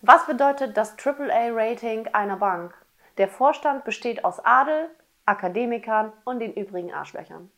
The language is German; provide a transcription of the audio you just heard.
Was bedeutet das AAA-Rating einer Bank? Der Vorstand besteht aus Adel, Akademikern und den übrigen Arschlöchern.